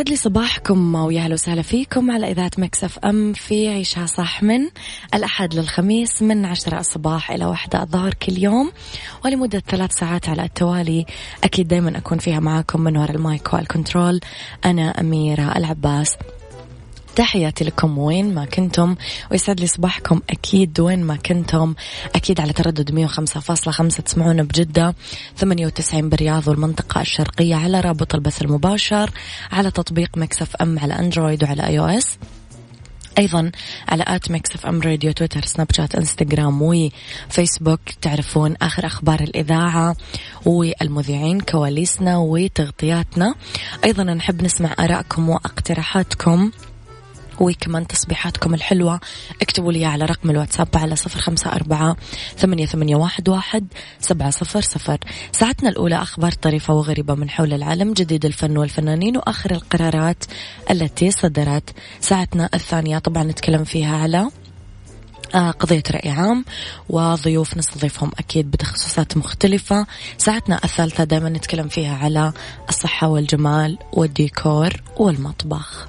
يسعد لي صباحكم ويا أهلا وسهلا فيكم على إذاعة Mix FM في عيشها صح من الأحد للخميس من عشرة الصباح إلى واحدة الظهر كل يوم. ولمدة ثلاث ساعات على التوالي أكيد دائما أكون فيها معاكم من وراء ال mic وال control. أنا أميرة العباس. تحياتي لكم وين ما كنتم ويسعد لي صباحكم أكيد وين ما كنتم. أكيد على تردد 105.5 تسمعونا بجدة 98 بالرياض والمنطقة الشرقية على رابط البث المباشر على تطبيق Mix FM على أندرويد وعلى iOS أيضا على at Mix FM Radio تويتر سناب شات إنستغرام وفيسبوك. تعرفون آخر أخبار الإذاعة والمذيعين كواليسنا وتغطياتنا. أيضا نحب نسمع آرائكم وأقتراحاتكم. وكمان تصبيحاتكم الحلوة. اكتبوا لي على رقم الواتساب على صفر خمسة أربعة ثمانية, ثمانية واحد, واحد سبعة صفر صفر. ساعتنا الأولى أخبار طريفة وغريبة من حول العالم جديد الفن والفنانين وآخر القرارات التي صدرت. ساعتنا الثانية طبعا نتكلم فيها على قضية رأي عام وضيوف نستضيفهم أكيد بتخصصات مختلفة. ساعتنا الثالثة دائما نتكلم فيها على الصحة والجمال والديكور والمطبخ.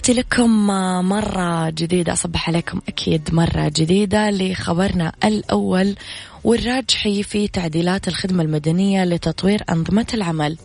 تحياتي لكم مرة جديدة. أصبح عليكم أكيد مرة جديدة لخبرنا الأول والراجحي في تعديلات الخدمة المدنية لتطوير أنظمة العمل.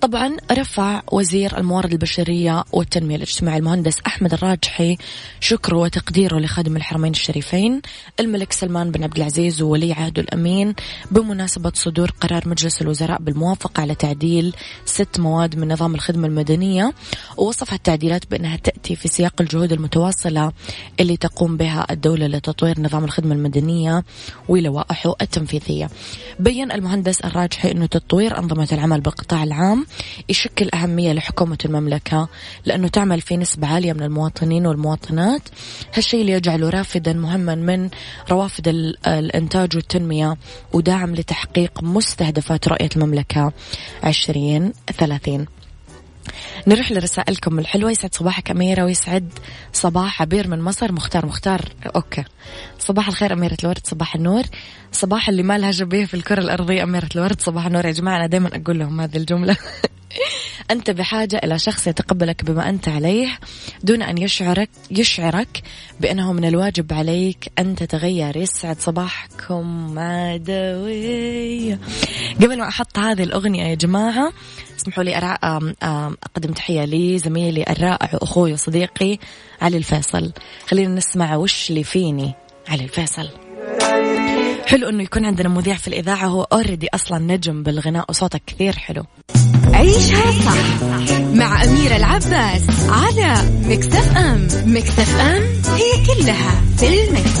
طبعا رفع وزير الموارد البشرية والتنمية الاجتماعية المهندس أحمد الراجحي شكره وتقديره لخادم الحرمين الشريفين الملك سلمان بن عبد العزيز وولي عهده الأمين بمناسبة صدور قرار مجلس الوزراء بالموافقة على تعديل ست مواد من نظام الخدمة المدنية ووصف التعديلات بأنها تأتي في سياق الجهود المتواصلة اللي تقوم بها الدولة لتطوير نظام الخدمة المدنية ولوائحه التنفيذية. بين المهندس الراجحي أنه تطوير أنظمة العمل بالقطاع العام يشكل أهمية لحكومة المملكة لأنه تعمل في نسبة عالية من المواطنين والمواطنات. هالشيء اللي يجعله رافدا مهما من روافد الإنتاج والتنمية وداعم لتحقيق مستهدفات رؤية المملكة 2030 نروح لرسائلكم الحلوة. يسعد صباحك أميرة ويسعد صباح عبير من مصر. مختار مختار. أوكي. صباح الخير أميرة الورد صباح النور. صباح اللي ما لها شبيه في الكرة الأرضية أميرة الورد صباح النور. يا جماعة أنا دايما أقول لهم هذه الجملة. أنت بحاجة إلى شخص يتقبلك بما أنت عليه دون أن يشعرك يشعرك بأنه من الواجب عليك أن تتغير. يسعد صباحكم مادوية قبل ما أحط هذه الأغنية يا جماعة اسمحوا لي. أقدم تحية لزميلي الرائع وأخوي وصديقي علي الفيصل خلينا نسمع وش اللي فيني علي الفيصل حلو إنه يكون عندنا مذيع في الإذاعة هو اوريدي أصلا نجم بالغناء وصوته كثير حلو عيشها صح مع أميرة العباس على Mix FM Mix أم هي كلها في المكس.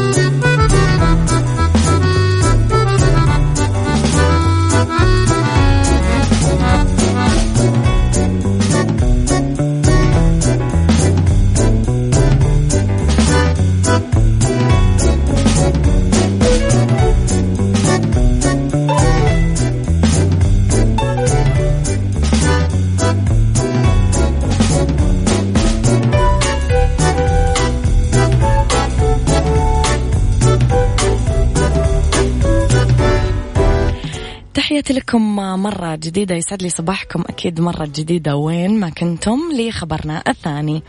تحياتي لكم مرة جديدة يسعد لي صباحكم. أكيد مرة جديدة. وين ما كنتم؟ لخبرنا الثاني.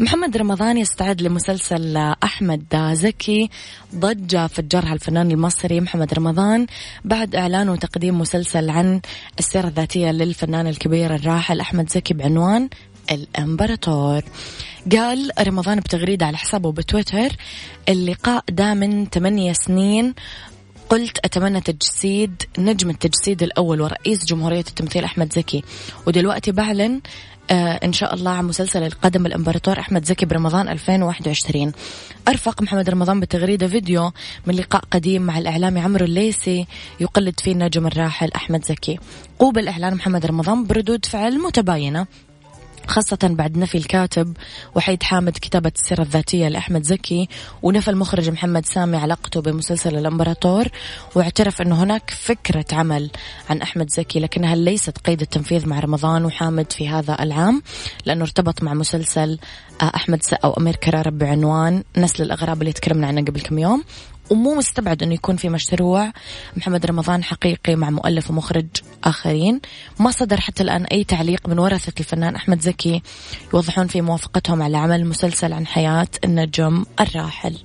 محمد رمضان يستعد لمسلسل أحمد زكي ضجة فجرها الفنان المصري محمد رمضان بعد إعلان وتقديم مسلسل عن السيرة الذاتية للفنان الكبير الراحل أحمد زكي بعنوان الإمبراطور. قال رمضان بتغريدة على حسابه بتويتر اللقاء ده من 8 سنين قلت أتمنى تجسيد نجم التجسيد الأول ورئيس جمهورية التمثيل أحمد زكي. ودلوقتي بعلن آه إن شاء الله عن مسلسل القدم الإمبراطور أحمد زكي برمضان 2021 أرفق محمد رمضان بتغريدة فيديو من لقاء قديم مع الإعلامي عمرو الليسي يقلد فيه النجم الراحل أحمد زكي. قوبل إعلان محمد رمضان بردود فعل متباينة. خاصة بعد نفي الكاتب وحيد حامد كتابة السيرة الذاتية لأحمد زكي ونفى المخرج محمد سامي علاقته بمسلسل الأمبراطور واعترف أنه هناك فكرة عمل عن أحمد زكي لكنها ليست قيد التنفيذ مع رمضان وحامد في هذا العام لأنه ارتبط مع مسلسل أحمد سقا وأمير كرارة بعنوان نسل الأغراب اللي تكلمنا عنه قبل كم يوم. ومو مستبعد إنه يكون في مشروع محمد رمضان حقيقي مع مؤلف ومخرج آخرين. ما صدر حتى الآن أي تعليق من ورثة الفنان أحمد زكي يوضحون في موافقتهم على عمل مسلسل عن حياة النجم الراحل.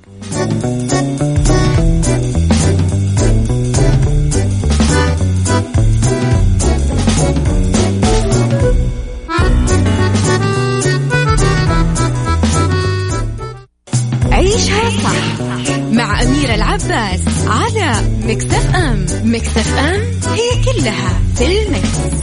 مع أميرة العباس على مكتف أم مكتف أم هي كلها في المكس.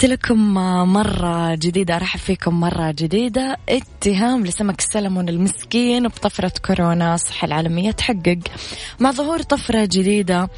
تحياتي لكم مرة جديدة أرحب فيكم مرة جديدة. اتهام لسمك السلمون المسكين بطفرة كورونا الصحة العالمية تحقق مع ظهور طفرة جديدة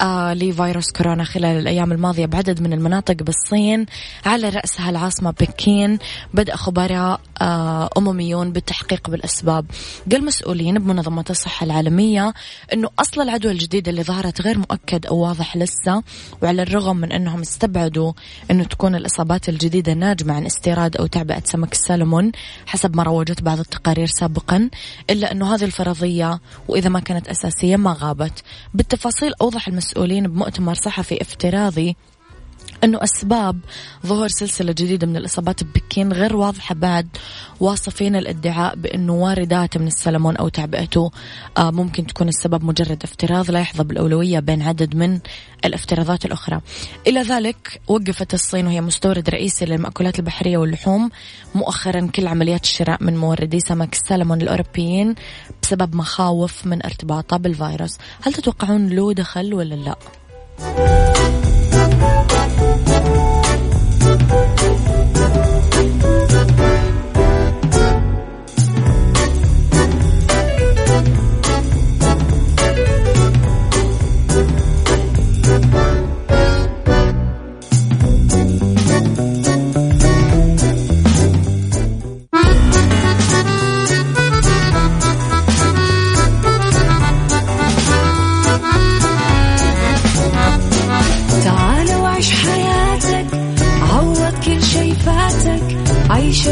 آه لفيروس كورونا خلال الأيام الماضية بعدد من المناطق بالصين. على رأسها العاصمة بكين بدأ خبراء آه أمميون بالتحقيق بالأسباب. قال مسؤولين بمنظمة الصحة العالمية أنه أصل العدوى الجديدة اللي ظهرت غير مؤكد أو واضح لسه وعلى الرغم من أنهم استبعدوا أنه تكون الإصابات الجديدة ناجمة عن استيراد أو تعبئة سمك السلمون حسب ما روجت بعض التقارير سابقا إلا أنه هذه الفرضية وإذا ما كانت أساسية ما غابت. بالتفاصيل أوضح المسؤولين بمؤتمر صحفي افتراضي أنه أسباب ظهور سلسلة جديدة من الإصابات ببكين غير واضحة بعد واصفين الادعاء بأنه واردات من السلمون أو تعبئته آه، ممكن تكون السبب مجرد افتراض لا يحظى بالأولوية بين عدد من الافتراضات الأخرى إلى ذلك وقفت الصين وهي مستورد رئيسي للمأكولات البحرية واللحوم مؤخرا كل عمليات الشراء من موردي سمك السلمون الأوروبيين بسبب مخاوف من ارتباطه بالفيروس هل تتوقعون له دخل ولا لا؟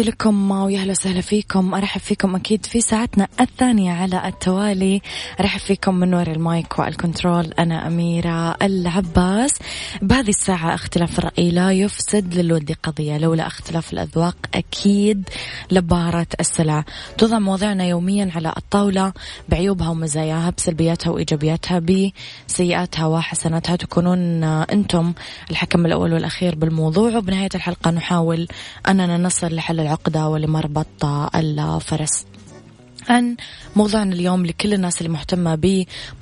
لكم ويا أهلا وسهلا فيكم. أرحب فيكم أكيد في ساعتنا الثانية على التوالي. أرحب فيكم من وراء ال mic وال control أنا أميرة العباس. بهذه الساعة اختلاف الرأي لا يفسد للود قضية لولا اختلاف الأذواق أكيد لبارت السلع. توضع مواضيعنا يوميا على الطاولة بعيوبها ومزاياها بسلبياتها وإيجابياتها بسيئاتها وحسناتها. تكونون أنتم الحكم الأول والأخير بالموضوع. وبنهاية الحلقة نحاول أننا نصل لحل العقدة ولمربط الفرس. عن موضوعنا اليوم لكل الناس اللي مهتمة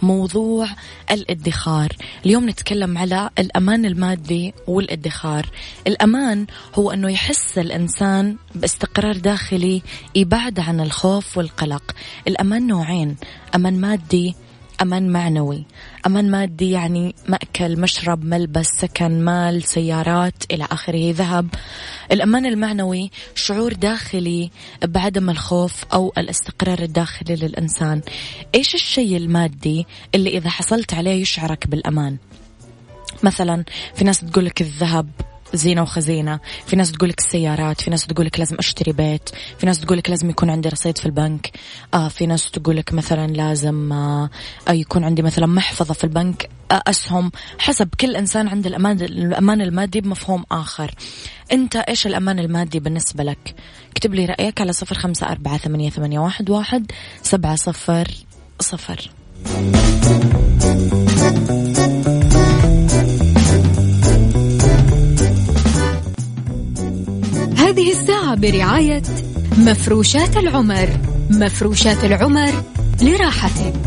بموضوع الادخار. اليوم نتكلم على الأمان المادي والادخار. الأمان هو أنه يحس الإنسان باستقرار داخلي يبعد عن الخوف والقلق. الأمان نوعين أمان مادي أمان معنوي. أمان مادي يعني مأكل مشرب ملبس سكن مال سيارات إلى آخره. ذهب. الأمان المعنوي شعور داخلي بعدم الخوف أو الاستقرار الداخلي للإنسان. إيش الشيء المادي اللي إذا حصلت عليه يشعرك بالأمان؟ مثلا في ناس تقولك الذهب. زينة وخزينة. في ناس تقولك السيارات في ناس تقولك لازم أشتري بيت في ناس تقولك لازم يكون عندي رصيد في البنك. آه في ناس تقولك مثلا لازم آه يكون عندي مثلا محفظة في البنك. آه أسهم. حسب كل إنسان عنده الأمان, الأمان المادي بمفهوم آخر. أنت إيش الأمان المادي بالنسبة لك؟ اكتب لي رأيك على صفر خمسة أربعة ثمانية, ثمانية واحد, واحد سبعة صفر صفر. برعاية مفروشات العمر. مفروشات العمر لراحتك.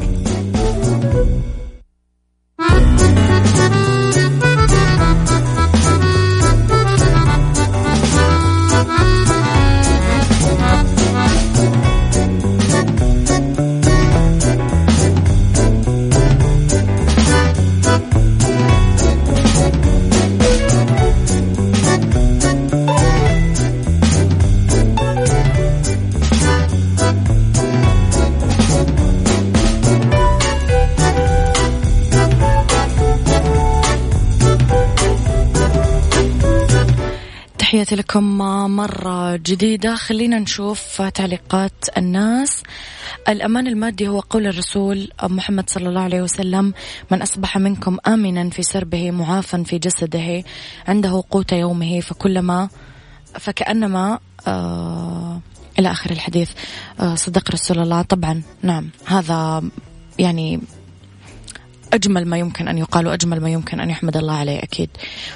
مرة جديدة. خلينا نشوف تعليقات الناس. الأمان المادي هو قول الرسول محمد صلى الله عليه وسلم من أصبح منكم آمنا في سربه معافا في جسده عنده قوت يومه فكلما فكأنما آه إلى آخر الحديث آه صدق رسول الله. طبعا نعم هذا يعني أجمل ما يمكن أن يقال وأجمل ما يمكن أن يحمد الله عليه أكيد.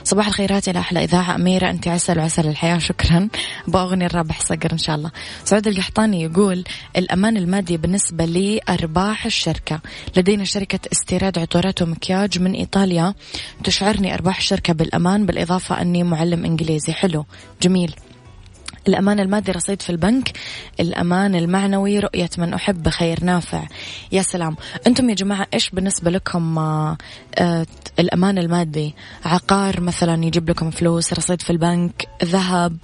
صباح الخيرات إلى أحلى إذاعة. أميرة أنت عسل وعسل الحياة شكرا. بأغني الرابح صقر إن شاء الله. سعود القحطاني يقول الأمان المادي بالنسبة لأرباح الشركة. لدينا شركة استيراد عطورات ومكياج من إيطاليا. تشعرني أرباح الشركة بالأمان بالإضافة أني معلم إنجليزي. حلو. جميل. الأمان المادي رصيد في البنك الأمان المعنوي رؤية من أحب خير نافع. يا سلام. أنتم يا جماعة إيش بالنسبة لكم آه آه الأمان المادي؟ عقار مثلا يجيب لكم فلوس رصيد في البنك ذهب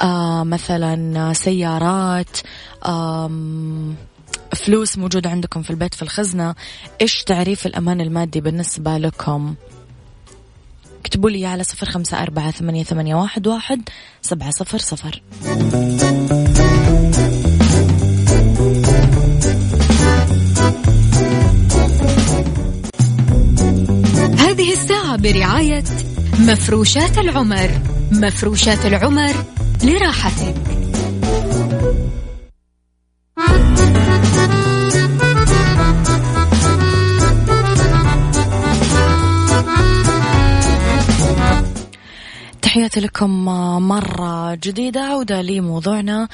آه مثلا سيارات فلوس موجودة عندكم في البيت في الخزنة. إيش تعريف الأمان المادي بالنسبة لكم؟ اكتبوا لي على صفر خمسة أربعة ثمانية, ثمانية واحد, واحد سبعة صفر صفر. هذه الساعة برعاية مفروشات العمر. مفروشات العمر لراحتك. تحياتي لكم مرة جديدة عودة لموضوعنا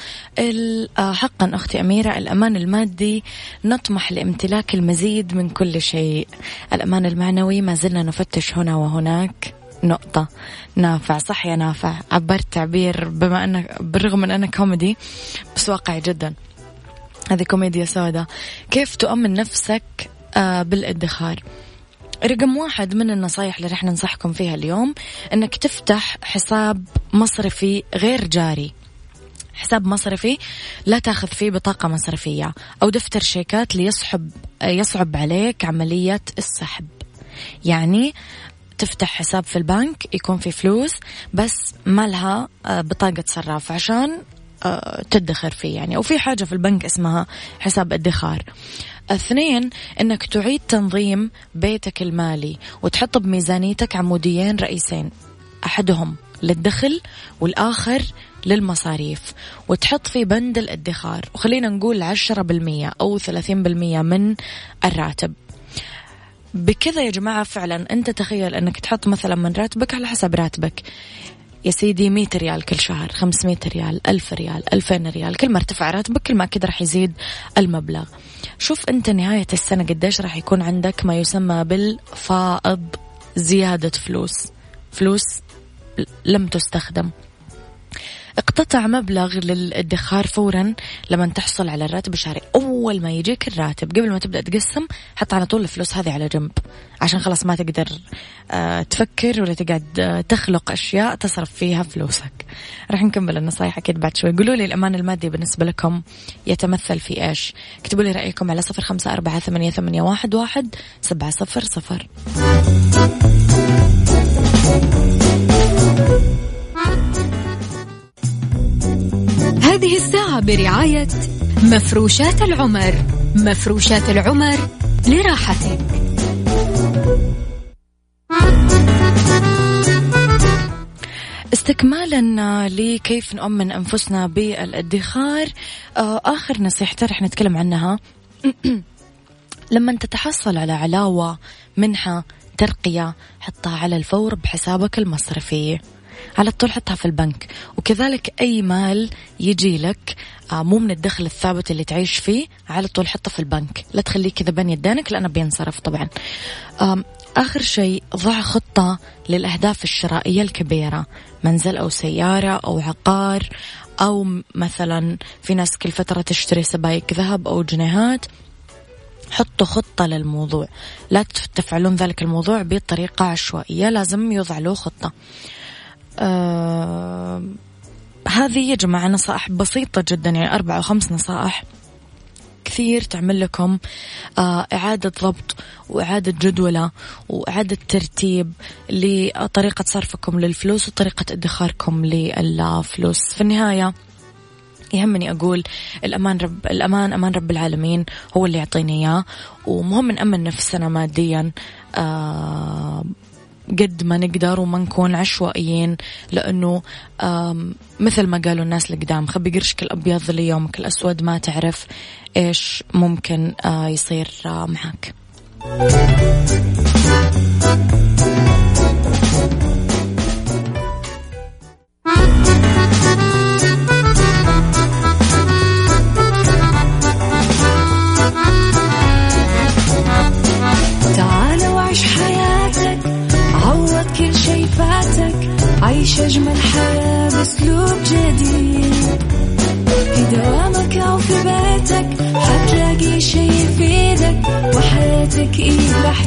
حقا أختي أميرة الأمان المادي. نطمح لامتلاك المزيد من كل شيء. الأمان المعنوي ما زلنا نفتش هنا وهناك. نقطة. نافع. صح يا نافع. عبرت تعبير بما أنك بالرغم من أنه كوميدي بس واقعي جدا. هذه كوميديا سوداء. كيف تؤمن نفسك آه، بالادخار؟ رقم واحد من النصايح اللي رح ننصحكم فيها اليوم إنك تفتح حساب مصرفي غير جاري. حساب مصرفي لا تاخذ فيه بطاقة مصرفية أو دفتر شيكات ليصحب يصعب عليك عملية السحب. يعني تفتح حساب في البنك يكون في فلوس بس ما لها آه، بطاقة صراف عشان تدخر فيه يعني. أو في حاجة في البنك اسمها حساب ادخار. اثنين إنك تعيد تنظيم بيتك المالي وتحط بميزانيتك عموديين رئيسين أحدهم للدخل والآخر للمصاريف وتحط في بند الادخار. وخلينا نقول عشرة بالمية أو ثلاثين بالمية من الراتب. بكذا يا جماعة فعلا أنت تخيل أنك تحط مثلا من راتبك على حسب راتبك. يا سيدي 100 ريال كل شهر 500 ريال 1000 ريال 2000 ريال كل ما ارتفع راتبك كل ما كده راح يزيد المبلغ. شوف أنت نهاية السنة قديش راح يكون عندك ما يسمى بالفائض زيادة فلوس. فلوس لم تستخدم. اقتطع مبلغ للادخار فورا لما تحصل على الراتب الشهري. أول ما يجيك الراتب قبل ما تبدأ تقسم حط على طول الفلوس هذه على جنب. عشان خلاص ما تقدر آه، تفكر ولا تقعد آه، تخلق أشياء تصرف فيها فلوسك. راح نكمل النصايح أكيد بعد شوي. قولوا لي الأمان المادي بالنسبة لكم يتمثل في إيش؟ اكتبوا لي رأيكم على صفر خمسة أربعة ثمانية, ثمانية واحد, واحد سبعة صفر صفر. هذه الساعة برعاية مفروشات العمر مفروشات العمر لراحتك. استكمالا لكيف نؤمن أنفسنا بالادخار آه، آخر نصيحتين رح نتكلم عنها. لما تتحصل على علاوة منحة ترقية حطها على الفور بحسابك المصرفي. على طول حطها في البنك. وكذلك أي مال يجي لك آه، مو من الدخل الثابت اللي تعيش فيه على طول حطه في البنك. لا تخليه كذا بين يدينك لأنه بينصرف طبعا. آخر شيء ضع خطة للأهداف الشرائية الكبيرة. منزل أو سيارة أو عقار أو مثلا في ناس كل فترة تشتري سبايك ذهب أو جنيهات. حطوا خطة للموضوع. لا تفعلون ذلك الموضوع بطريقة عشوائية لازم يوضع له خطة. آه هذه يا جماعة نصائح بسيطة جدا يعني أربع أو خمس نصائح كثير تعمل لكم آه إعادة ضبط وإعادة جدولة وإعادة ترتيب لطريقة صرفكم للفلوس وطريقة ادخاركم للفلوس. في النهاية يهمني أقول الأمان رب الأمان أمان رب العالمين هو اللي يعطيني إياه ومهم نأمن نفسنا ماديا آه قد ما نقدر وما نكون عشوائيين لأنه مثل ما قالوا الناس القدام خبي قرشك الأبيض ليومك الأسود ما تعرف إيش ممكن آه، يصير آه، معك.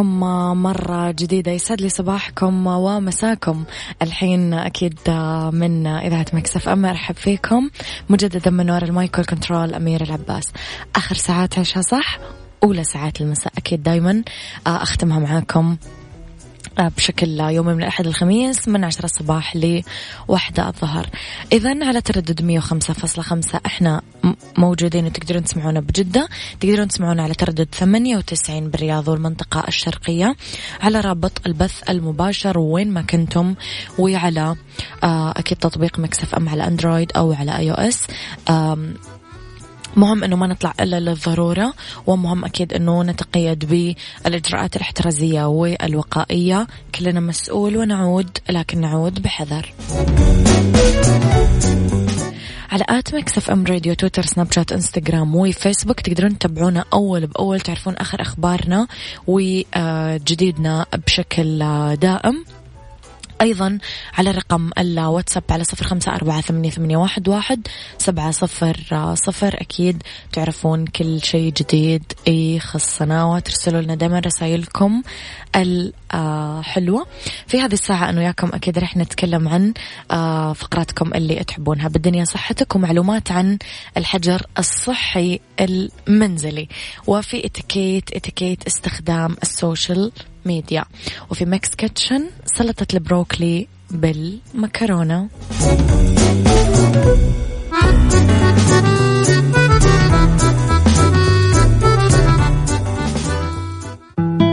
لكم مرة جديدة يسعد لي صباحكم ومساكم. الحين أكيد من إذاعة Mix FM أرحب فيكم مجددا من وراء ال mic وال control أميرة العباس. آخر ساعات عيشها صح؟ أولى ساعات المساء أكيد دايما. أختمها معاكم بشكل يومي من الأحد الخميس من عشرة الصباح لواحدة الظهر. إذا على تردد مية وخمسة فاصلة خمسة إحنا موجودين وتقدرون تسمعونا بجدة. تقدرون تسمعونا على تردد ثمانية وتسعين بالرياض والمنطقة الشرقية. على رابط البث المباشر وين ما كنتم وعلى آه، أكيد تطبيق Mix FM على أندرويد أو على iOS مهم إنه ما نطلع إلا للضرورة ومهم أكيد إنه نتقيد بالإجراءات الاحترازية والوقائية. كلنا مسؤول ونعود لكن نعود بحذر. على at Mix FM Radio تويتر سناب شات إنستغرام وفيسبوك تقدرون تتابعونا أول بأول تعرفون آخر أخبارنا وجديدنا بشكل دائم. أيضا على رقم الواتساب على صفر خمسة أربعة ثمانية, ثمانية واحد, واحد سبعة صفر صفر. أكيد تعرفون كل شيء جديد يخصنا وترسلوا لنا دائما رسائلكم. الحلوة. في هذه الساعة أنا وياكم أكيد رح نتكلم عن آه، فقراتكم اللي تحبونها. بالدنيا صحتك ومعلومات عن الحجر الصحي المنزلي. وفي اتيكيت اتيكيت استخدام ال social media. وفي Mix Kitchen سلطة البروكلي بالمكرونة.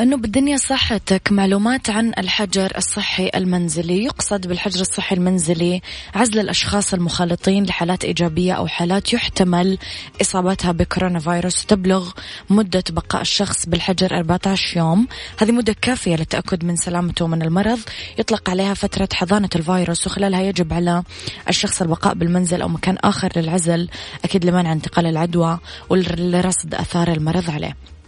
لأنه بالدنيا صحتك معلومات عن الحجر الصحي المنزلي. يقصد بالحجر الصحي المنزلي عزل الأشخاص المخالطين لحالات إيجابية أو حالات يحتمل إصابتها بكورونا فيروس تبلغ مدة بقاء الشخص بالحجر 14 يوم. هذه مدة كافية للتأكد من سلامته من المرض. يطلق عليها فترة حضانة الفيروس وخلالها يجب على الشخص البقاء بالمنزل أو مكان آخر للعزل. أكيد لمنع انتقال العدوى ولرصد أثار المرض عليه.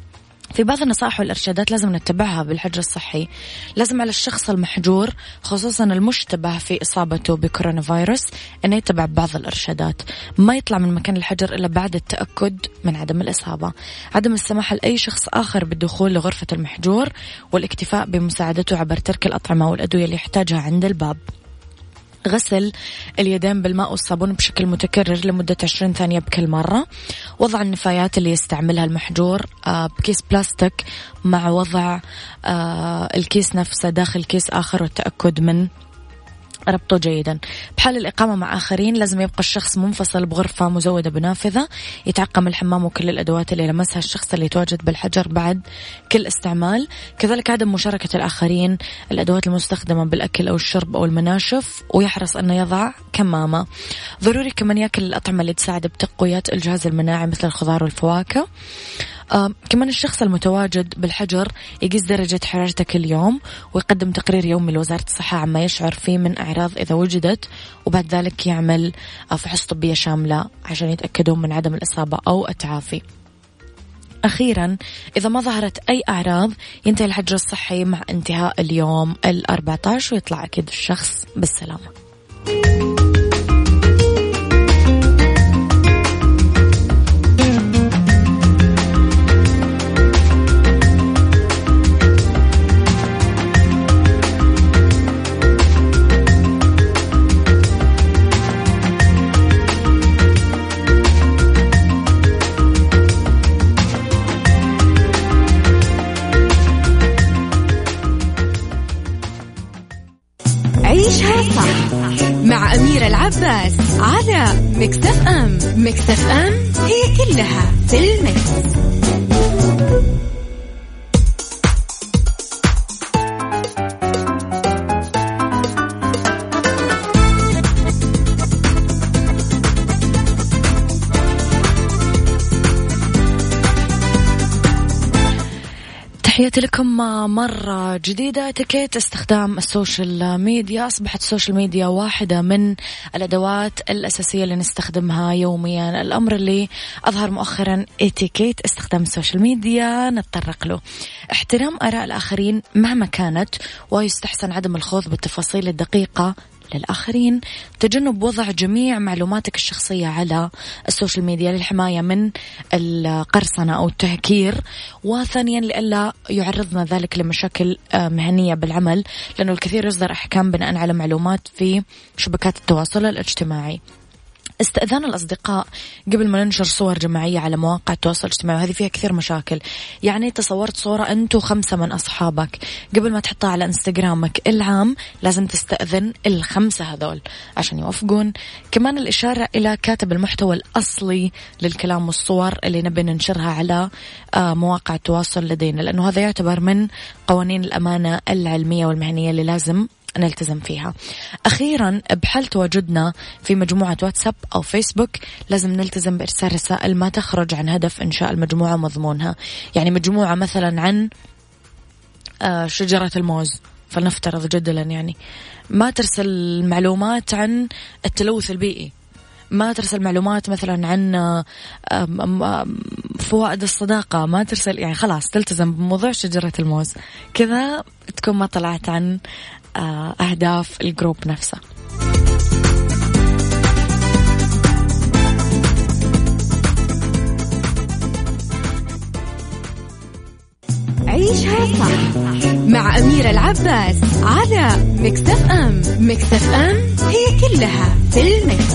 في بعض النصائح والإرشادات لازم نتبعها بالحجر الصحي. لازم على الشخص المحجور خصوصا المشتبه في إصابته بكورونا فيروس أنه يتبع بعض الإرشادات. ما يطلع من مكان الحجر إلا بعد التأكد من عدم الإصابة. عدم السماح لأي شخص آخر بالدخول لغرفة المحجور والاكتفاء بمساعدته عبر ترك الأطعمة والأدوية اللي يحتاجها عند الباب. غسل اليدين بالماء والصابون بشكل متكرر لمدة 20 ثانية بكل مرة. وضع النفايات اللي يستعملها المحجور آه، بكيس بلاستيك مع وضع آه، الكيس نفسه داخل كيس آخر والتأكد من ربطه جيدا. بحال الإقامة مع آخرين لازم يبقى الشخص منفصل بغرفة مزودة بنافذة يتعقم الحمام وكل الأدوات اللي لمسها الشخص اللي يتواجد بالحجر بعد كل استعمال. كذلك عدم مشاركة الآخرين الأدوات المستخدمة بالأكل أو الشرب أو المناشف ويحرص أنه يضع كمامة. ضروري كمان يأكل الأطعمة اللي تساعد بتقوية الجهاز المناعي مثل الخضار والفواكه. كمان الشخص المتواجد بالحجر يقيس درجة حرارته كل يوم ويقدم تقرير يومي لوزارة الصحة عما يشعر فيه من أعراض إذا وجدت وبعد ذلك يعمل آه فحص طبية شاملة عشان يتأكدون من عدم الإصابة أو التعافي. أخيرا إذا ما ظهرت أي أعراض ينتهي الحجر الصحي مع انتهاء اليوم الأربعة عشر ويطلع أكيد الشخص بالسلامة. العباس على Mix FM Mix FM it's all in the mix. تحياتي لكم مرة جديدة. اتيكيت استخدام ال social media. أصبحت ال social media واحدة من الأدوات الأساسية اللي نستخدمها يوميا. الأمر اللي أظهر مؤخرا اتيكيت استخدام ال social media. نتطرق له. احترام آراء الآخرين مهما كانت ويستحسن عدم الخوض بالتفاصيل الدقيقة للآخرين تجنب وضع جميع معلوماتك الشخصية على ال social media للحماية من القرصنة أو التهكير. وثانيا لئلا يعرضنا ذلك لمشاكل آه، مهنية بالعمل لأنه الكثير يصدر أحكام بناء على معلومات في شبكات التواصل الاجتماعي. استئذان الأصدقاء قبل ما ننشر صور جماعية على مواقع التواصل الاجتماعي وهذه فيها كثير مشاكل. يعني تصورت صورة أنت وخمسة من أصحابك. قبل ما تحطها على إنستغرامك العام لازم تستأذن الخمسة هذول عشان يوافقون. كمان الإشارة إلى كاتب المحتوى الأصلي للكلام والصور اللي نبي ننشرها على آه، مواقع التواصل لدينا لأنه هذا يعتبر من قوانين الأمانة العلمية والمهنية اللي لازم نلتزم فيها. أخيرا بحال تواجدنا في مجموعة واتساب أو فيسبوك لازم نلتزم بإرسال رسائل ما تخرج عن هدف إنشاء المجموعة ومضمونها يعني مجموعة مثلا عن آه، شجرة الموز فلنفترض جدلا يعني. ما ترسل معلومات عن التلوث البيئي. ما ترسل معلومات مثلا عن فوائد الصداقة. ما ترسل يعني خلاص تلتزم بموضوع شجرة الموز. كذا تكون ما طلعت عن آه، أهداف ال group نفسه عيشها صح مع أميرة العباس على Mix FM Mix FM it's all in the mix.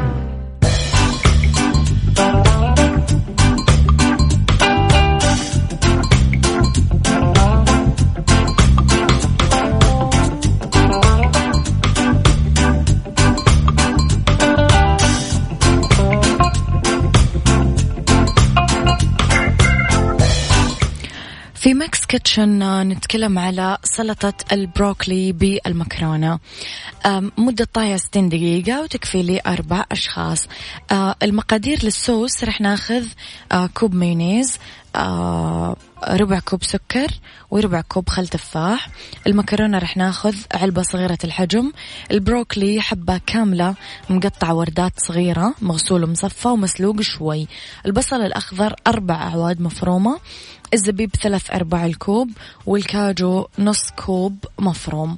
Kitchen آه، نتكلم على سلطة البروكلي بالمكرونة. مدة طهيها 60 دقيقة وتكفي لي أربع أشخاص. آه، المقادير للصوص رح ناخذ آه، كوب مايونيز ربع كوب سكر وربع كوب خل تفاح. المكرونة رح ناخذ علبة صغيرة الحجم. البروكلي حبة كاملة مقطع وردات صغيرة مغسول ومصفى ومسلوق شوي. البصل الأخضر أربع أعواد مفرومة. الزبيب ثلاث أرباع الكوب والكاجو نص كوب مفروم.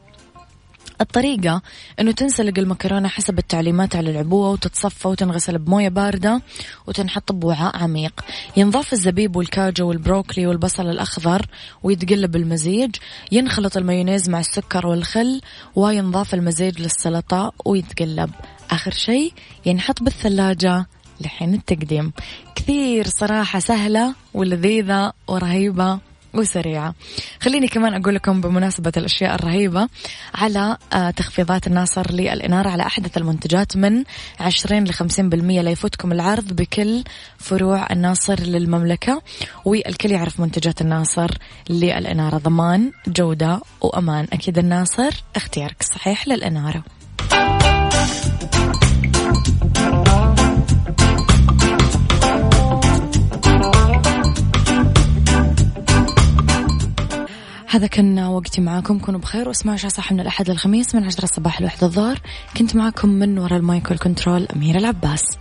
الطريقة أنه تنسلق المكرونة حسب التعليمات على العبوة وتتصفى وتنغسل بموية باردة وتنحط بوعاء عميق. ينضاف الزبيب والكاجو والبروكلي والبصل الأخضر ويتقلب المزيج. ينخلط المايونيز مع السكر والخل وينضاف المزيج للسلطة ويتقلب. آخر شيء ينحط بالثلاجة لحين التقديم. كثير صراحة سهلة ولذيذة ورهيبة وسريعة. خليني كمان أقول لكم بمناسبة الأشياء الرهيبة على آه، تخفيضات الناصر للإنارة على أحدث المنتجات من 20 ل 50% لا يفوتكم العرض بكل فروع الناصر للمملكة والكل يعرف منتجات الناصر للإنارة. ضمان جودة وأمان. أكيد الناصر اختيارك الصحيح للإنارة. هذا كان وقتي معاكم. كونوا بخير واسمعوا شا صح من الأحد للخميس من عشرة الصباح لوحدة الظهر. كنت معاكم من وراء المايكل كنترول أميرة العباس.